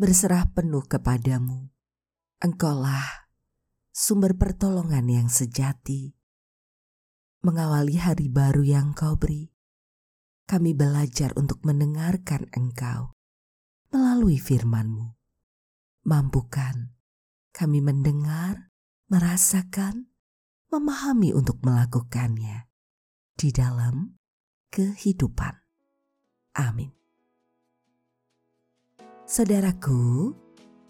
berserah penuh kepadamu. Engkaulah sumber pertolongan yang sejati. Mengawali hari baru yang kau beri, kami belajar untuk mendengarkan engkau melalui firman-Mu. Mampukan kami mendengar, merasakan, memahami untuk melakukannya di dalam kehidupan. Amin. Saudaraku,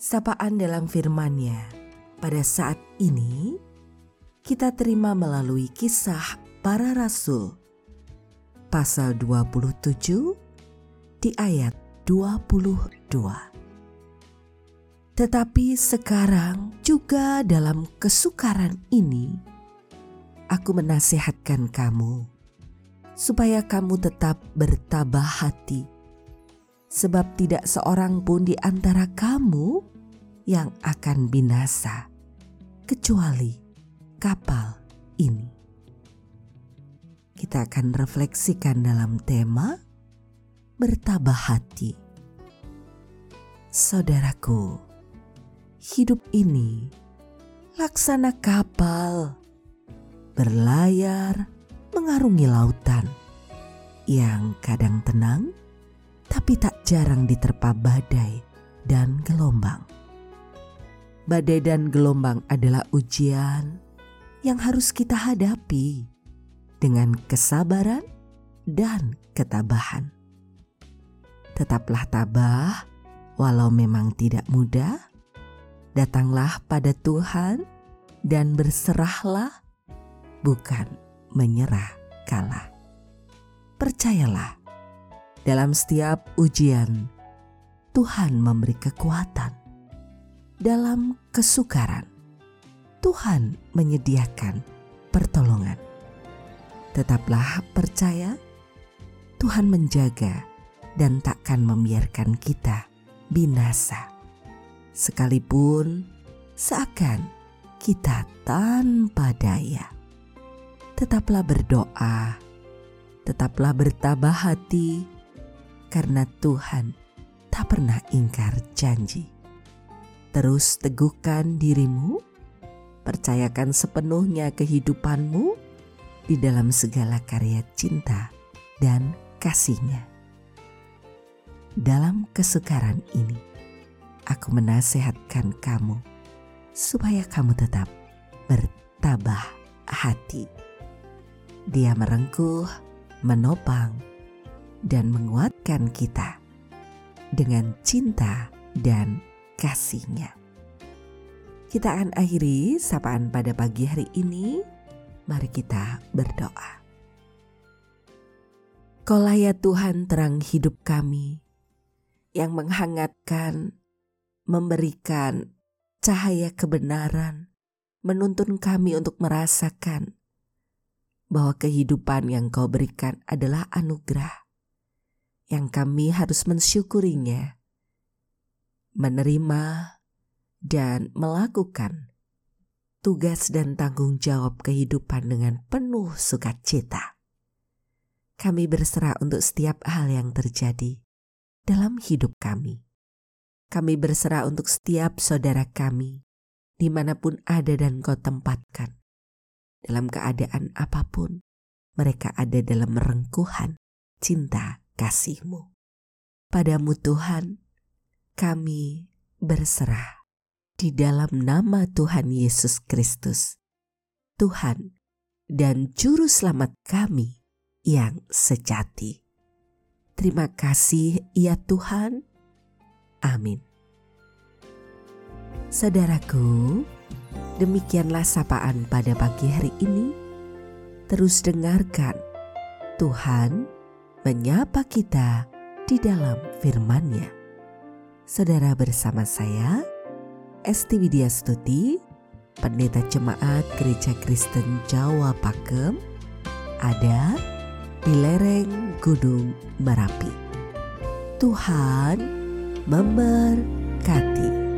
sapaan dalam firman-Nya pada saat ini kita terima melalui kisah para rasul pasal 27 di ayat 22. Tetapi sekarang juga dalam kesukaran ini aku menasihatkan kamu supaya kamu tetap bertabah hati. Sebab tidak seorang pun di antara kamu yang akan binasa, kecuali kapal ini. Kita akan refleksikan dalam tema bertabah hati. Saudaraku, hidup ini laksana kapal berlayar mengarungi lautan yang kadang tenang tapi tak jarang diterpa badai dan gelombang. Badai dan gelombang adalah ujian yang harus kita hadapi dengan kesabaran dan ketabahan. Tetaplah tabah, walau memang tidak mudah. Datanglah pada Tuhan dan berserahlah, bukan menyerah kalah. Percayalah, dalam setiap ujian, Tuhan memberi kekuatan. Dalam kesukaran, Tuhan menyediakan pertolongan. Tetaplah percaya, Tuhan menjaga dan takkan membiarkan kita binasa. Sekalipun seakan kita tanpa daya tetaplah berdoa, tetaplah bertabah hati, karena Tuhan tak pernah ingkar janji. Terus teguhkan dirimu, percayakan sepenuhnya kehidupanmu di dalam segala karya cinta dan kasihnya. Dalam kesukaran ini, aku menasehatkan kamu supaya kamu tetap bertabah hati. Dia merengkuh, menopang, dan menguatkan kita dengan cinta dan kasihnya. Kita akan akhiri sapaan pada pagi hari ini. Mari kita berdoa. Kaulah ya Tuhan terang hidup kami yang menghangatkan, memberikan cahaya kebenaran, menuntun kami untuk merasakan bahwa kehidupan yang kau berikan adalah anugerah yang kami harus mensyukurinya, menerima, dan melakukan tugas dan tanggung jawab kehidupan dengan penuh sukacita. Kami berserah untuk setiap hal yang terjadi dalam hidup kami. Kami berserah untuk setiap saudara kami, di mana pun ada dan kau tempatkan dalam keadaan apa pun, mereka ada dalam rengkuhan cinta kasihmu. Padamu Tuhan, kami berserah di dalam nama Tuhan Yesus Kristus, Tuhan dan Juru Selamat kami yang sejati. Terima kasih ya Tuhan. Amin. Saudaraku, Demikianlah sapaan pada pagi hari ini. Terus dengarkan, Tuhan menyapa kita di dalam firman-Nya. Saudara bersama saya, Esti Widya Stuti, Pendeta Jemaat Gereja Kristen Jawa Pakem, ada di lereng Gunung Merapi. Tuhan memberkati.